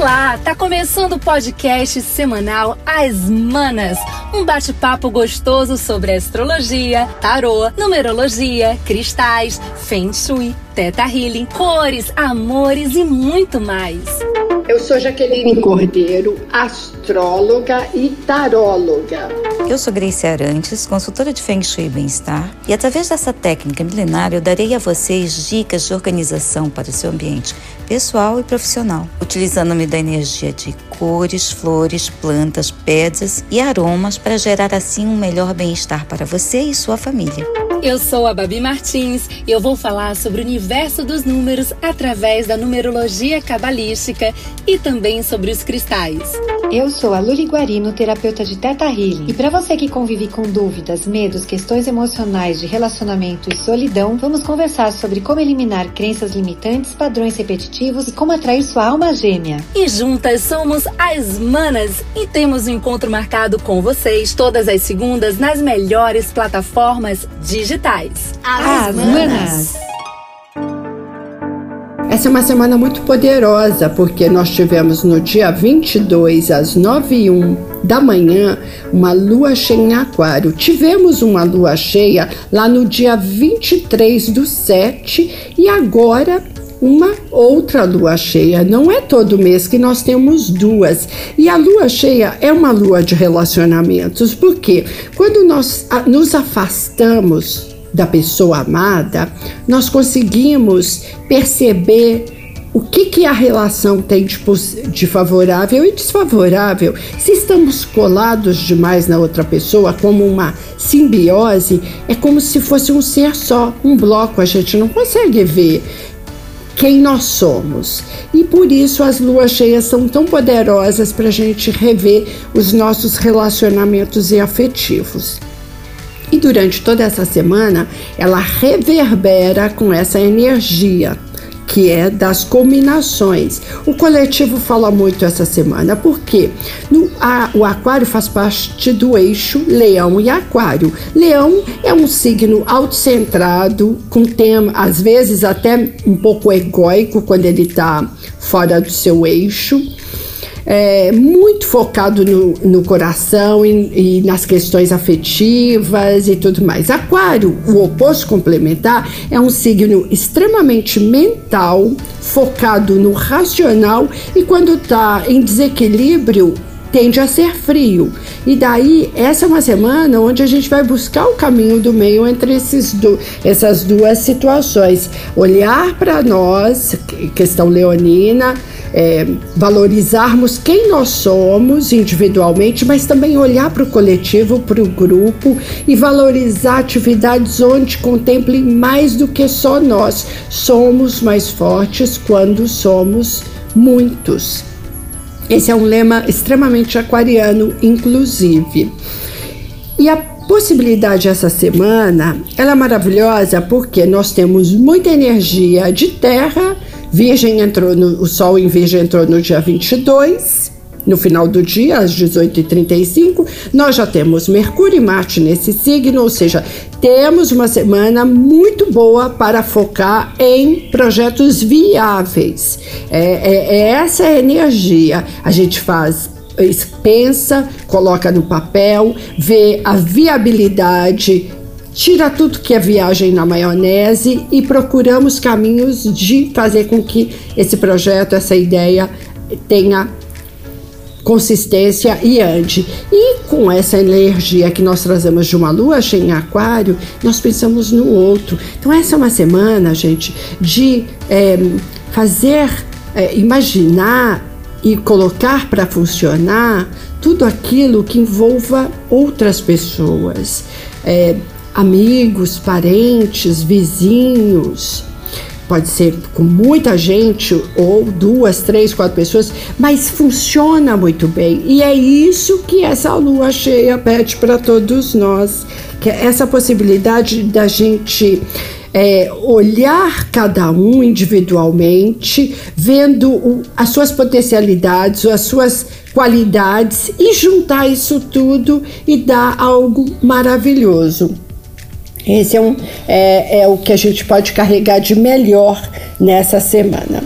Olá, tá começando o podcast semanal As Manas, um bate-papo gostoso sobre astrologia, tarô, numerologia, cristais, feng shui, teta healing, cores, amores e muito mais. Eu sou Jaqueline Cordeiro, astróloga e taróloga. Eu sou Grace Arantes, consultora de Feng Shui e Bem-Estar, e através dessa técnica milenária eu darei a vocês dicas de organização para o seu ambiente pessoal e profissional, utilizando-me da energia de cores, flores, plantas, pedras e aromas para gerar assim um melhor bem-estar para você e sua família. Eu sou a Babi Martins e eu vou falar sobre o universo dos números através da numerologia cabalística e também sobre os cristais. Eu sou a Luli Guarino, terapeuta de Teta Healing. E para você que convive com dúvidas, medos, questões emocionais de relacionamento e solidão, vamos conversar sobre como eliminar crenças limitantes, padrões repetitivos e como atrair sua alma gêmea. E juntas somos as Manas e temos um encontro marcado com vocês todas as segundas nas melhores plataformas digitais. As, as Manas. Manas. Essa é uma semana muito poderosa, porque nós tivemos no dia 22, às 9 e 1 da manhã, uma lua cheia em Aquário. Tivemos uma lua cheia lá no dia 23 do 7 e agora uma outra lua cheia. Não é todo mês que nós temos duas. E a lua cheia é uma lua de relacionamentos, porque quando nós nos afastamos da pessoa amada, nós conseguimos perceber o que, que a relação tem de, de, favorável e desfavorável. Se estamos colados demais na outra pessoa, como uma simbiose, é como se fosse um ser só, um bloco, a gente não consegue ver quem nós somos. E por isso as luas cheias são tão poderosas para a gente rever os nossos relacionamentos e afetivos. E durante toda essa semana, ela reverbera com essa energia que é das combinações. O coletivo fala muito essa semana, porque no, a, o aquário faz parte do eixo leão e aquário. Leão é um signo autocentrado, com tema, às vezes até um pouco egóico quando ele está fora do seu eixo é, muito focado no, no coração e, e, nas questões afetivas e tudo mais. Aquário, o oposto complementar, é um signo extremamente mental, focado no racional e quando está em desequilíbrio, tende a ser frio. E daí, essa é uma semana onde a gente vai buscar o caminho do meio entre esses do, essas duas situações. Olhar para nós, questão leonina, é, valorizarmos quem nós somos individualmente, mas também olhar para o coletivo, para o grupo e valorizar atividades onde contemplem mais do que só nós. Somos mais fortes quando somos muitos. Esse é um lema extremamente aquariano, inclusive. E a possibilidade essa semana, ela é maravilhosa porque nós temos muita energia de terra Virgem entrou no, o Sol em Virgem entrou no dia 22, no final do dia, às 18h35. Nós já temos Mercúrio e Marte nesse signo, ou seja, temos uma semana muito boa para focar em projetos viáveis. É, é, é essa a energia. A gente faz pensa, coloca no papel, vê a viabilidade tira tudo que é viagem na maionese e procuramos caminhos de fazer com que esse projeto, essa ideia tenha consistência e ande. E com essa energia que nós trazemos de uma lua cheia em aquário, nós pensamos no outro. Então essa é uma semana, gente, de é, fazer, é, imaginar e colocar para funcionar tudo aquilo que envolva outras pessoas. É, amigos, parentes, vizinhos. Pode ser com muita gente, ou duas, três, quatro pessoas, mas funciona muito bem. E é isso que essa lua cheia pede para todos nós, que é essa possibilidade da gente é, olhar cada um individualmente, vendo o, as suas potencialidades, as suas qualidades e juntar isso tudo e dar algo maravilhoso. Esse é, um, é, é o que a gente pode carregar de melhor nessa semana.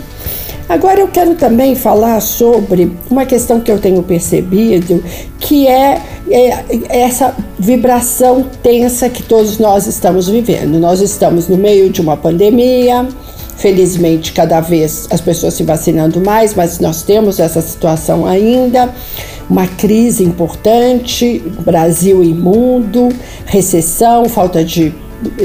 Agora eu quero também falar sobre uma questão que eu tenho percebido, que é, é, essa vibração tensa que todos nós estamos vivendo. Nós estamos no meio de uma pandemia, felizmente cada vez as pessoas se vacinando mais, mas nós temos essa situação ainda uma crise importante, Brasil e mundo, recessão, falta de,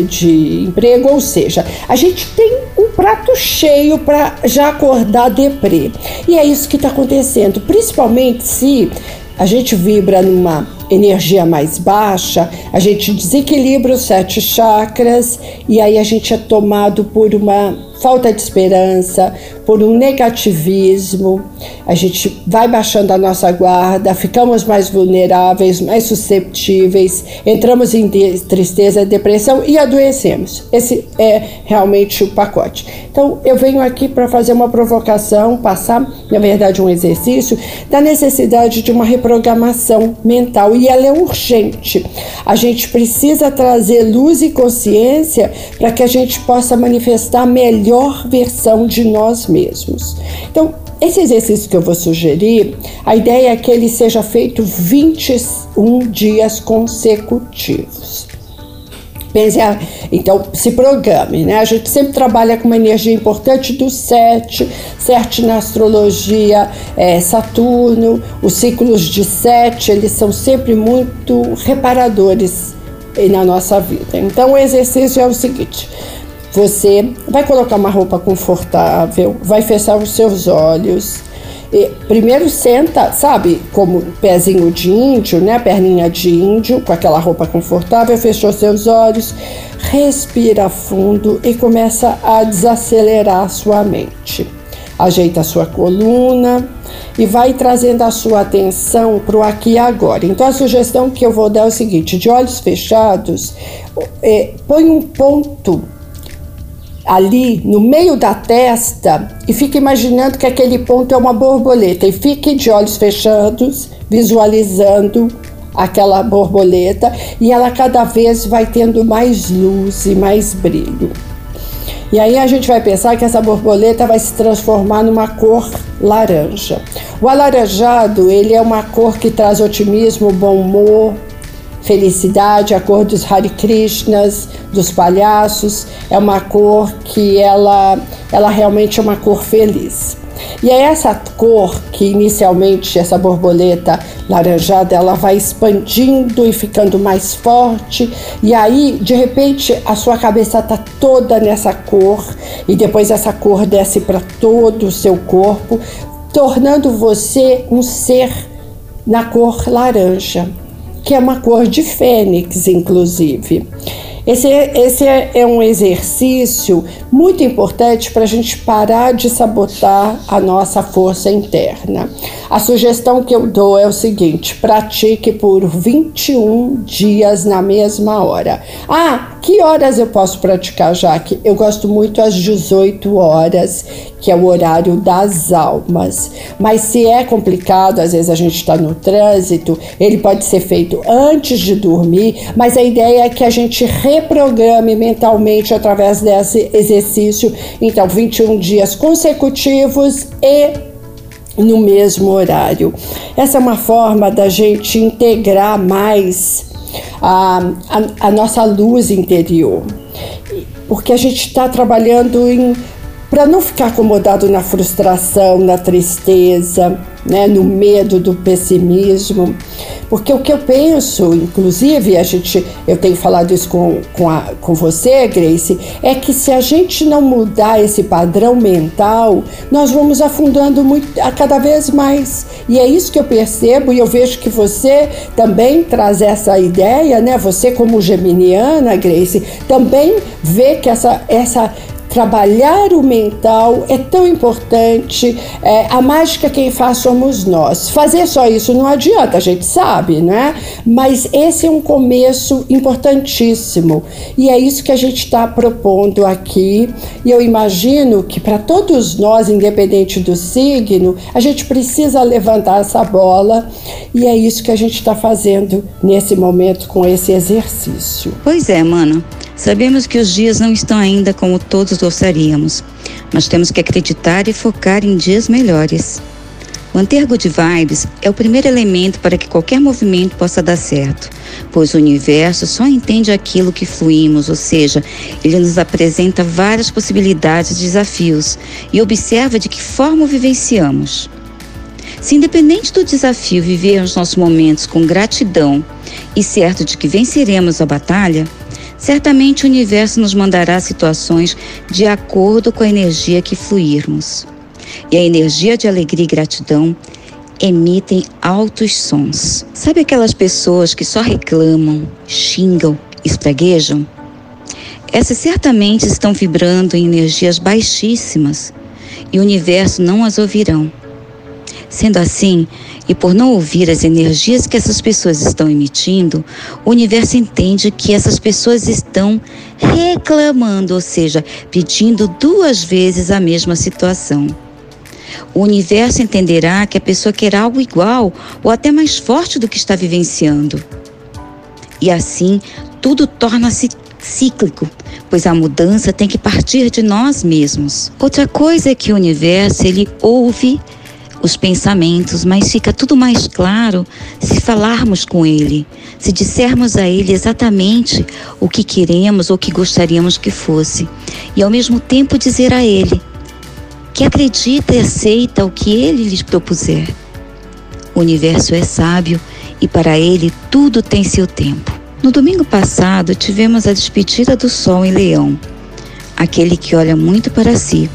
de emprego, ou seja, a gente tem um prato cheio para já acordar deprê. E é isso que está acontecendo, principalmente se a gente vibra numa energia mais baixa, a gente desequilibra os sete chakras e aí a gente é tomado por uma falta de esperança, por um negativismo, a gente vai baixando a nossa guarda, ficamos mais vulneráveis, mais susceptíveis, entramos em tristeza, depressão e adoecemos. Esse é realmente o pacote. Então, eu venho aqui para fazer uma provocação, passar, na verdade, um exercício da necessidade de uma reprogramação mental e ela é urgente. A gente precisa trazer luz e consciência para que a gente possa manifestar a melhor versão de nós mesmos. Então, esse exercício que eu vou sugerir, a ideia é que ele seja feito 21 dias consecutivos. Pense, então, se programe, né? A gente sempre trabalha com uma energia importante do sete, sete na astrologia, é, Saturno, os ciclos de sete, eles são sempre muito reparadores na nossa vida. Então, o exercício é o seguinte: você vai colocar uma roupa confortável, vai fechar os seus olhos. E primeiro senta, sabe, como pezinho de índio, né? Perninha de índio, com aquela roupa confortável, fechou seus olhos, respira fundo e começa a desacelerar sua mente. Ajeita sua coluna e vai trazendo a sua atenção para o aqui e agora. Então a sugestão que eu vou dar é o seguinte: de olhos fechados, é, põe um ponto ali no meio da testa e fique imaginando que aquele ponto é uma borboleta e fique de olhos fechados, visualizando aquela borboleta e ela cada vez vai tendo mais luz e mais brilho. E aí a gente vai pensar que essa borboleta vai se transformar numa cor laranja. O alaranjado, ele é uma cor que traz otimismo, bom humor, felicidade, a cor dos Hare Krishnas, dos palhaços, é uma cor que ela, ela realmente é uma cor feliz. E é essa cor que inicialmente essa borboleta laranjada ela vai expandindo e ficando mais forte e aí de repente a sua cabeça tá toda nessa cor e depois essa cor desce para todo o seu corpo, tornando você um ser na cor laranja que é uma cor de fênix, inclusive. Esse, esse é, é um exercício muito importante para a gente parar de sabotar a nossa força interna. A sugestão que eu dou é o seguinte: pratique por 21 dias na mesma hora. Ah, que horas eu posso praticar, Jaque? Eu gosto muito às 18 horas, que é o horário das almas. Mas se é complicado, às vezes a gente está no trânsito, ele pode ser feito antes de dormir, mas a ideia é que a gente reprograme mentalmente através desse exercício. Então, 21 dias consecutivos e no mesmo horário. Essa é uma forma da gente integrar mais a, a, a nossa luz interior, porque a gente está trabalhando para não ficar acomodado na frustração, na tristeza, né, no medo do pessimismo, porque o que eu penso, inclusive, a gente, eu tenho falado isso com, com, a, com você, Grace, é que se a gente não mudar esse padrão mental, nós vamos afundando muito, a cada vez mais. E é isso que eu percebo, e eu vejo que você também traz essa ideia, né? Você, como geminiana, Grace, também vê que essa, essa Trabalhar o mental é tão importante. É, a mágica quem faz somos nós. Fazer só isso não adianta, a gente sabe, né? Mas esse é um começo importantíssimo e é isso que a gente está propondo aqui. E eu imagino que para todos nós, independente do signo, a gente precisa levantar essa bola e é isso que a gente está fazendo nesse momento com esse exercício. Pois é, mano. Sabemos que os dias não estão ainda como todos gostaríamos, mas temos que acreditar e focar em dias melhores. Manter good vibes é o primeiro elemento para que qualquer movimento possa dar certo, pois o universo só entende aquilo que fluímos, ou seja, ele nos apresenta várias possibilidades e desafios e observa de que forma o vivenciamos. Se independente do desafio vivermos nossos momentos com gratidão e certo de que venceremos a batalha, certamente o universo nos mandará situações de acordo com a energia que fluirmos e a energia de alegria e gratidão emitem altos sons. Sabe aquelas pessoas que só reclamam, xingam, espraguejam? Essas certamente estão vibrando em energias baixíssimas e o universo não as ouvirão. Sendo assim, e por não ouvir as energias que essas pessoas estão emitindo, o universo entende que essas pessoas estão reclamando, ou seja, pedindo duas vezes a mesma situação. O universo entenderá que a pessoa quer algo igual ou até mais forte do que está vivenciando. E assim, tudo torna-se cíclico, pois a mudança tem que partir de nós mesmos. Outra coisa é que o universo ele ouve os pensamentos, mas fica tudo mais claro se falarmos com ele, se dissermos a ele exatamente o que queremos ou que gostaríamos que fosse, e ao mesmo tempo dizer a ele: que acredita e aceita o que ele lhes propuser. O universo é sábio e para ele tudo tem seu tempo. No domingo passado tivemos a despedida do Sol em Leão, aquele que olha muito para si,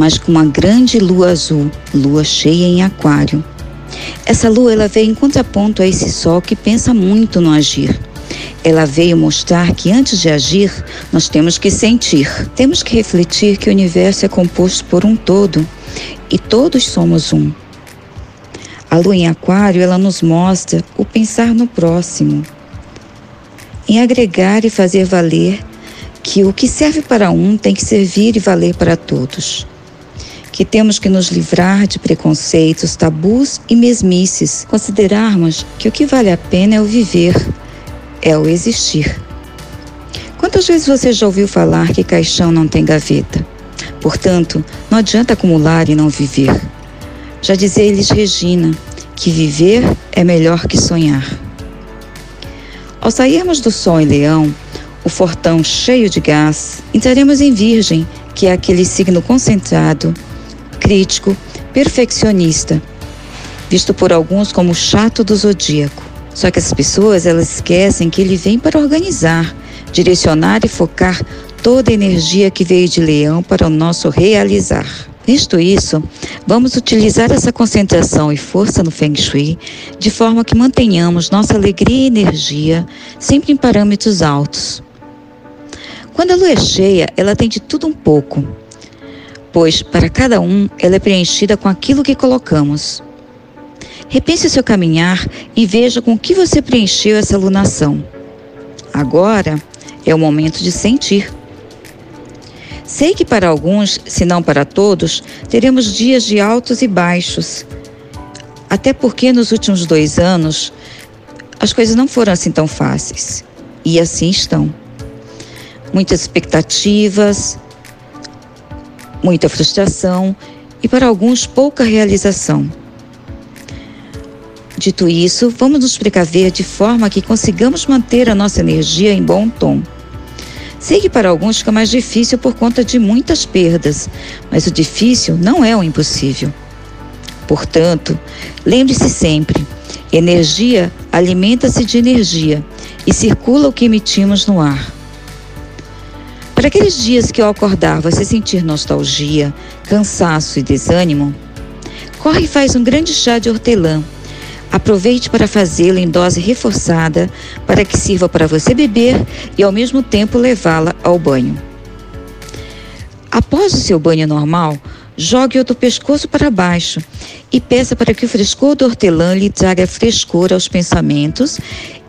mas com uma grande lua azul, lua cheia em Aquário. Essa lua ela veio em contraponto a esse Sol que pensa muito no agir ela veio mostrar que antes de agir, nós temos que sentir. Temos que refletir que o universo é composto por um todo e todos somos um. A lua em Aquário, ela nos mostra o pensar no próximo, em agregar e fazer valer que o que serve para um tem que servir e valer para todos. Que temos que nos livrar de preconceitos, tabus e mesmices, considerarmos que o que vale a pena é o viver é o existir. Quantas vezes você já ouviu falar que caixão não tem gaveta? Portanto, não adianta acumular e não viver. Já dizia eles Regina que viver é melhor que sonhar. Ao sairmos do Sol em Leão, o fortão cheio de gás, entraremos em Virgem, que é aquele signo concentrado, crítico, perfeccionista, visto por alguns como chato do zodíaco. Só que as pessoas elas esquecem que ele vem para organizar, direcionar e focar toda a energia que veio de Leão para o nosso realizar. Visto isso, vamos utilizar essa concentração e força no Feng Shui de forma que mantenhamos nossa alegria e energia sempre em parâmetros altos. Quando a lua é cheia, ela tem de tudo um pouco, pois para cada um ela é preenchida com aquilo que colocamos. Repense o seu caminhar e veja com que você preencheu essa lunação. Agora é o momento de sentir. Sei que para alguns, se não para todos, teremos dias de altos e baixos. Até porque nos últimos dois anos as coisas não foram assim tão fáceis. E assim estão. Muitas expectativas, muita frustração e para alguns pouca realização. Dito isso, vamos nos precaver de forma que consigamos manter a nossa energia em bom tom. Sei que para alguns fica mais difícil por conta de muitas perdas, mas o difícil não é o impossível. Portanto, lembre-se sempre: energia alimenta-se de energia e circula o que emitimos no ar. Para aqueles dias que ao acordar você sentir nostalgia, cansaço e desânimo, corre e faz um grande chá de hortelã Aproveite para fazê-lo em dose reforçada para que sirva para você beber e ao mesmo tempo levá-la ao banho. Após o seu banho normal, jogue-o do pescoço para baixo e peça para que o frescor do hortelã lhe traga frescor aos pensamentos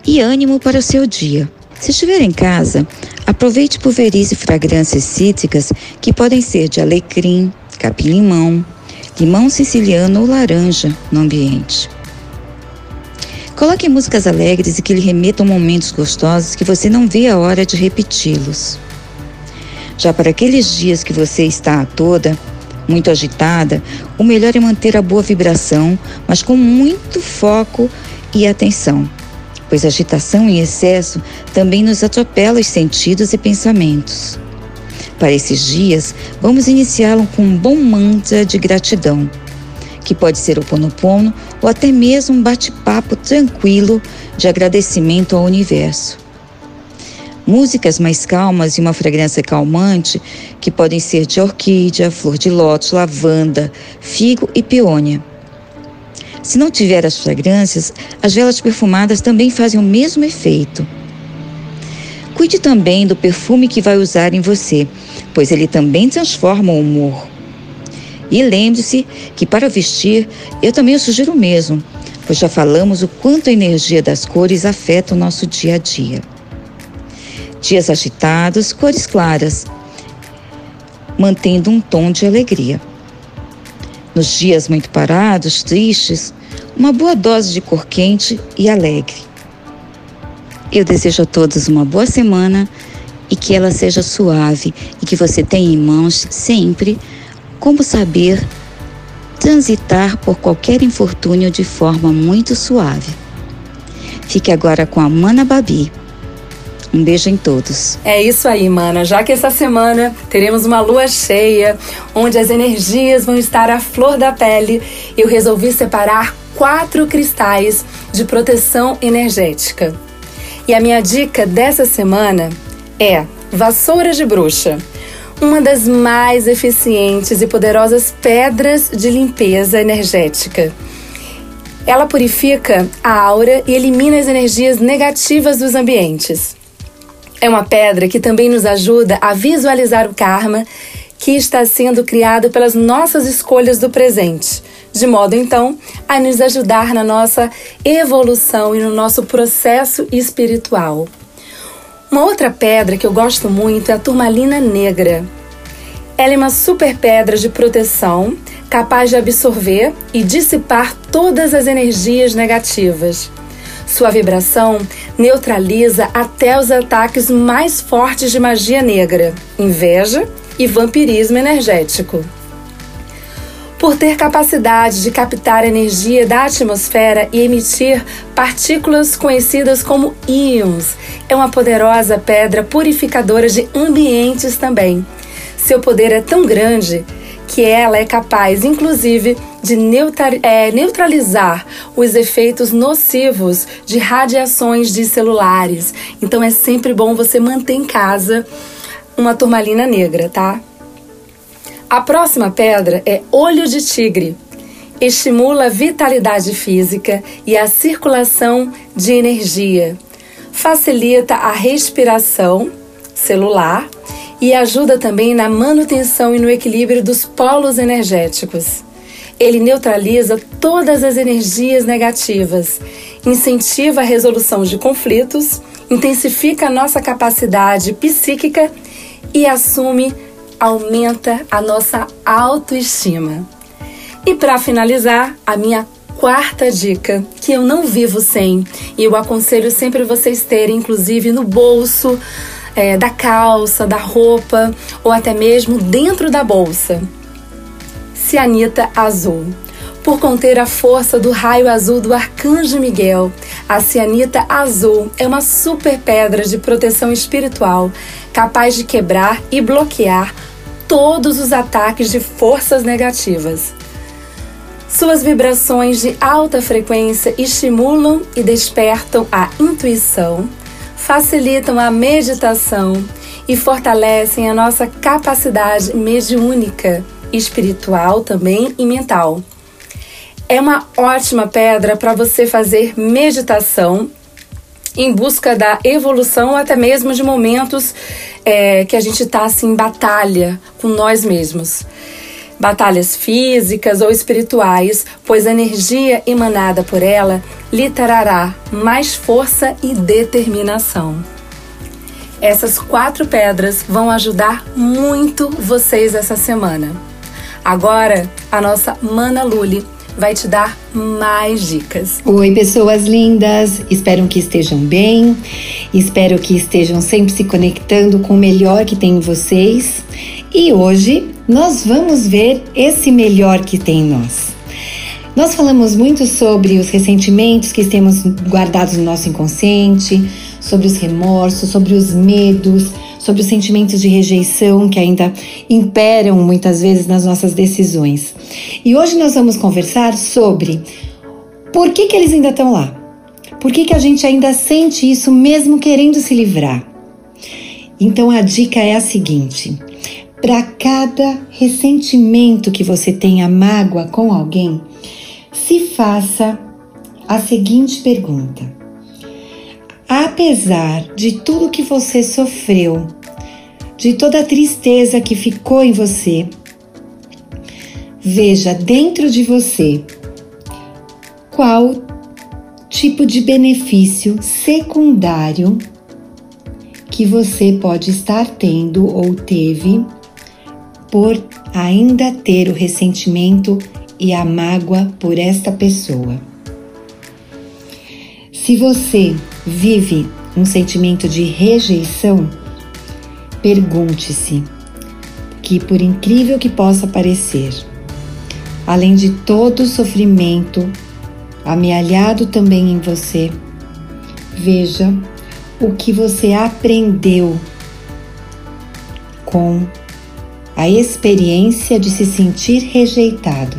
e ânimo para o seu dia. Se estiver em casa, aproveite pulverize fragrâncias cítricas que podem ser de alecrim, capim-limão, limão siciliano ou laranja no ambiente. Coloque músicas alegres e que lhe remetam momentos gostosos que você não vê a hora de repeti-los. Já para aqueles dias que você está toda, muito agitada, o melhor é manter a boa vibração, mas com muito foco e atenção, pois agitação em excesso também nos atropela os sentidos e pensamentos. Para esses dias, vamos iniciá-lo com um bom mantra de gratidão, que pode ser o Ponopono ou até mesmo um bate-papo tranquilo de agradecimento ao universo. Músicas mais calmas e uma fragrância calmante, que podem ser de orquídea, flor de lótus, lavanda, figo e peônia. Se não tiver as fragrâncias, as velas perfumadas também fazem o mesmo efeito. Cuide também do perfume que vai usar em você, pois ele também transforma o humor. E lembre-se que para vestir, eu também sugiro o mesmo, pois já falamos o quanto a energia das cores afeta o nosso dia a dia. Dias agitados, cores claras, mantendo um tom de alegria. Nos dias muito parados, tristes, uma boa dose de cor quente e alegre. Eu desejo a todos uma boa semana e que ela seja suave e que você tenha em mãos sempre como saber transitar por qualquer infortúnio de forma muito suave. Fique agora com a Mana Babi. Um beijo em todos. É isso aí, mana. Já que essa semana teremos uma lua cheia, onde as energias vão estar à flor da pele, eu resolvi separar quatro cristais de proteção energética. E a minha dica dessa semana é vassoura de bruxa, uma das mais eficientes e poderosas pedras de limpeza energética. Ela purifica a aura e elimina as energias negativas dos ambientes. É uma pedra que também nos ajuda a visualizar o karma que está sendo criado pelas nossas escolhas do presente, de modo então a nos ajudar na nossa evolução e no nosso processo espiritual. Uma outra pedra que eu gosto muito é a turmalina negra. Ela é uma super pedra de proteção, capaz de absorver e dissipar todas as energias negativas. Sua vibração neutraliza até os ataques mais fortes de magia negra, inveja e vampirismo energético. Por ter capacidade de captar energia da atmosfera e emitir partículas conhecidas como íons, é uma poderosa pedra purificadora de ambientes também. Seu poder é tão grande que ela é capaz, inclusive, de é, neutralizar os efeitos nocivos de radiações de celulares. Então é sempre bom você manter em casa uma turmalina negra, tá? A próxima pedra é olho de tigre. Estimula a vitalidade física e a circulação de energia. Facilita a respiração celular e ajuda também na manutenção e no equilíbrio dos polos energéticos. Ele neutraliza todas as energias negativas, incentiva a resolução de conflitos, intensifica a nossa capacidade psíquica e assume, aumenta a nossa autoestima. E para finalizar, a minha quarta dica, que eu não vivo sem, e eu aconselho sempre vocês terem, inclusive no bolso, é, da calça, da roupa ou até mesmo dentro da bolsa. Cianita azul. Por conter a força do raio azul do arcanjo Miguel, a cianita azul é uma super pedra de proteção espiritual, capaz de quebrar e bloquear todos os ataques de forças negativas. Suas vibrações de alta frequência estimulam e despertam a intuição, facilitam a meditação e fortalecem a nossa capacidade mediúnica, espiritual também e mental. É uma ótima pedra para você fazer meditação em busca da evolução, até mesmo de momentos é, que a gente está assim, em batalha com nós mesmos batalhas físicas ou espirituais, pois a energia emanada por ela lhe trará mais força e determinação. Essas quatro pedras vão ajudar muito vocês essa semana. Agora, a nossa Mana Luli vai te dar mais dicas. Oi, pessoas lindas! Espero que estejam bem, espero que estejam sempre se conectando com o melhor que tem em vocês. E hoje nós vamos ver esse melhor que tem em nós. Nós falamos muito sobre os ressentimentos que temos guardados no nosso inconsciente, sobre os remorsos, sobre os medos, sobre os sentimentos de rejeição que ainda imperam muitas vezes nas nossas decisões. E hoje nós vamos conversar sobre por que, que eles ainda estão lá. Por que, que a gente ainda sente isso mesmo querendo se livrar? Então a dica é a seguinte: para cada ressentimento que você tenha mágoa com alguém, se faça a seguinte pergunta: Apesar de tudo que você sofreu, de toda a tristeza que ficou em você, veja dentro de você qual tipo de benefício secundário que você pode estar tendo ou teve por ainda ter o ressentimento e a mágoa por esta pessoa. Se você vive um sentimento de rejeição, pergunte-se que, por incrível que possa parecer, além de todo o sofrimento amealhado também em você, veja o que você aprendeu com a experiência de se sentir rejeitado.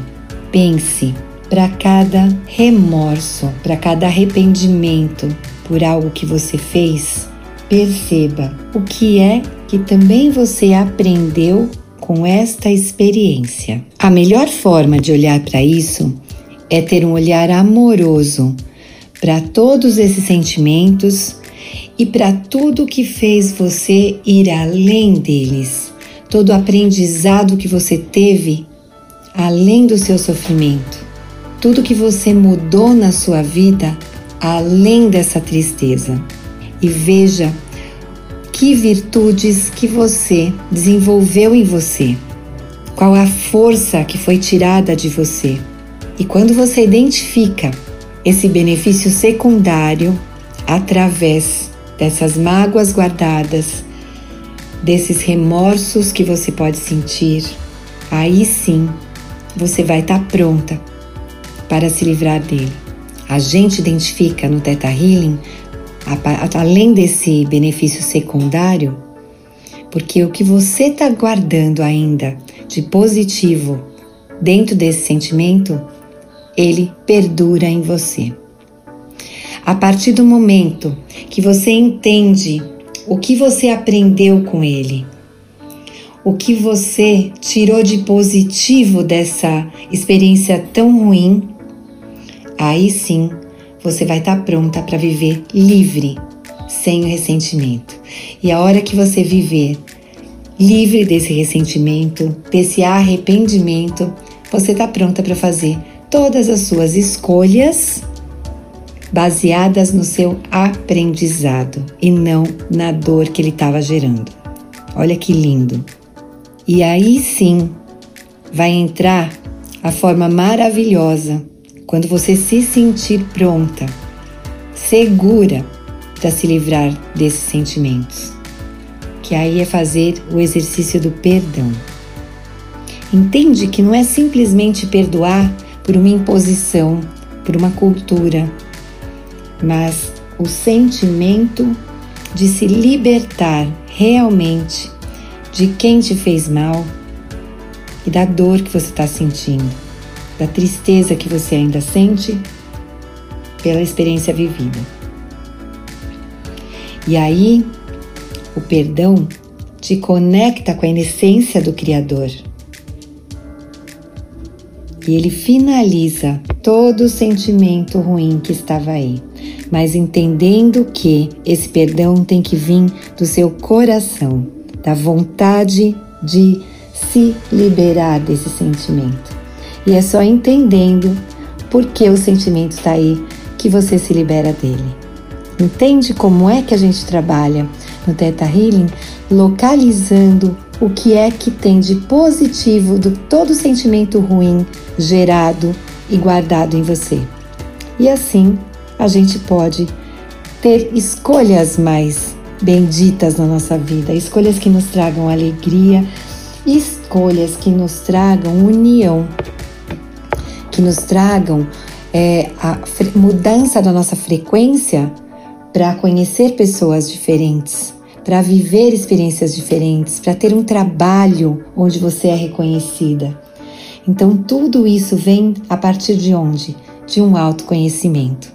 Pense para cada remorso, para cada arrependimento por algo que você fez, perceba o que é que também você aprendeu com esta experiência. A melhor forma de olhar para isso é ter um olhar amoroso para todos esses sentimentos e para tudo que fez você ir além deles, todo o aprendizado que você teve além do seu sofrimento, tudo que você mudou na sua vida além dessa tristeza. E veja que virtudes que você desenvolveu em você. Qual a força que foi tirada de você? E quando você identifica esse benefício secundário através dessas mágoas guardadas, desses remorsos que você pode sentir, aí sim você vai estar tá pronta para se livrar dele. A gente identifica no Theta Healing, além desse benefício secundário, porque o que você está guardando ainda de positivo dentro desse sentimento, ele perdura em você. A partir do momento que você entende o que você aprendeu com ele, o que você tirou de positivo dessa experiência tão ruim, aí sim você vai estar tá pronta para viver livre, sem o ressentimento. E a hora que você viver livre desse ressentimento, desse arrependimento, você está pronta para fazer todas as suas escolhas baseadas no seu aprendizado e não na dor que ele estava gerando. Olha que lindo! E aí sim vai entrar a forma maravilhosa quando você se sentir pronta, segura para se livrar desses sentimentos, que aí é fazer o exercício do perdão. Entende que não é simplesmente perdoar por uma imposição, por uma cultura, mas o sentimento de se libertar realmente de quem te fez mal e da dor que você está sentindo, da tristeza que você ainda sente pela experiência vivida. E aí, o perdão te conecta com a essência do Criador. E ele finaliza todo o sentimento ruim que estava aí, mas entendendo que esse perdão tem que vir do seu coração da vontade de se liberar desse sentimento. E é só entendendo por que o sentimento está aí que você se libera dele. Entende como é que a gente trabalha no Theta Healing? Localizando o que é que tem de positivo do todo sentimento ruim gerado e guardado em você. E assim a gente pode ter escolhas mais benditas na nossa vida, escolhas que nos tragam alegria, escolhas que nos tragam união, que nos tragam é, a mudança da nossa frequência para conhecer pessoas diferentes, para viver experiências diferentes, para ter um trabalho onde você é reconhecida. Então, tudo isso vem a partir de onde? De um autoconhecimento.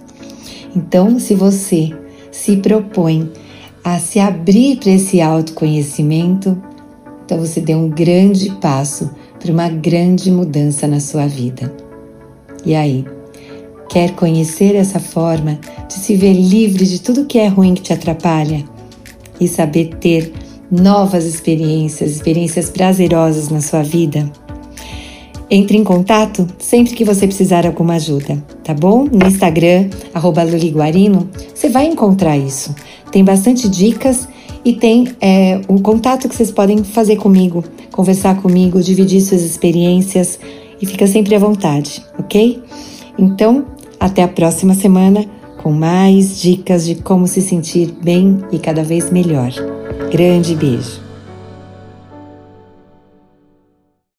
Então, se você se propõe a se abrir para esse autoconhecimento, então você deu um grande passo para uma grande mudança na sua vida. E aí, quer conhecer essa forma de se ver livre de tudo que é ruim que te atrapalha e saber ter novas experiências, experiências prazerosas na sua vida? Entre em contato sempre que você precisar alguma ajuda, tá bom? No Instagram, Luliguarino, você vai encontrar isso. Tem bastante dicas e tem é, um contato que vocês podem fazer comigo, conversar comigo, dividir suas experiências e fica sempre à vontade, ok? Então, até a próxima semana com mais dicas de como se sentir bem e cada vez melhor. Grande beijo!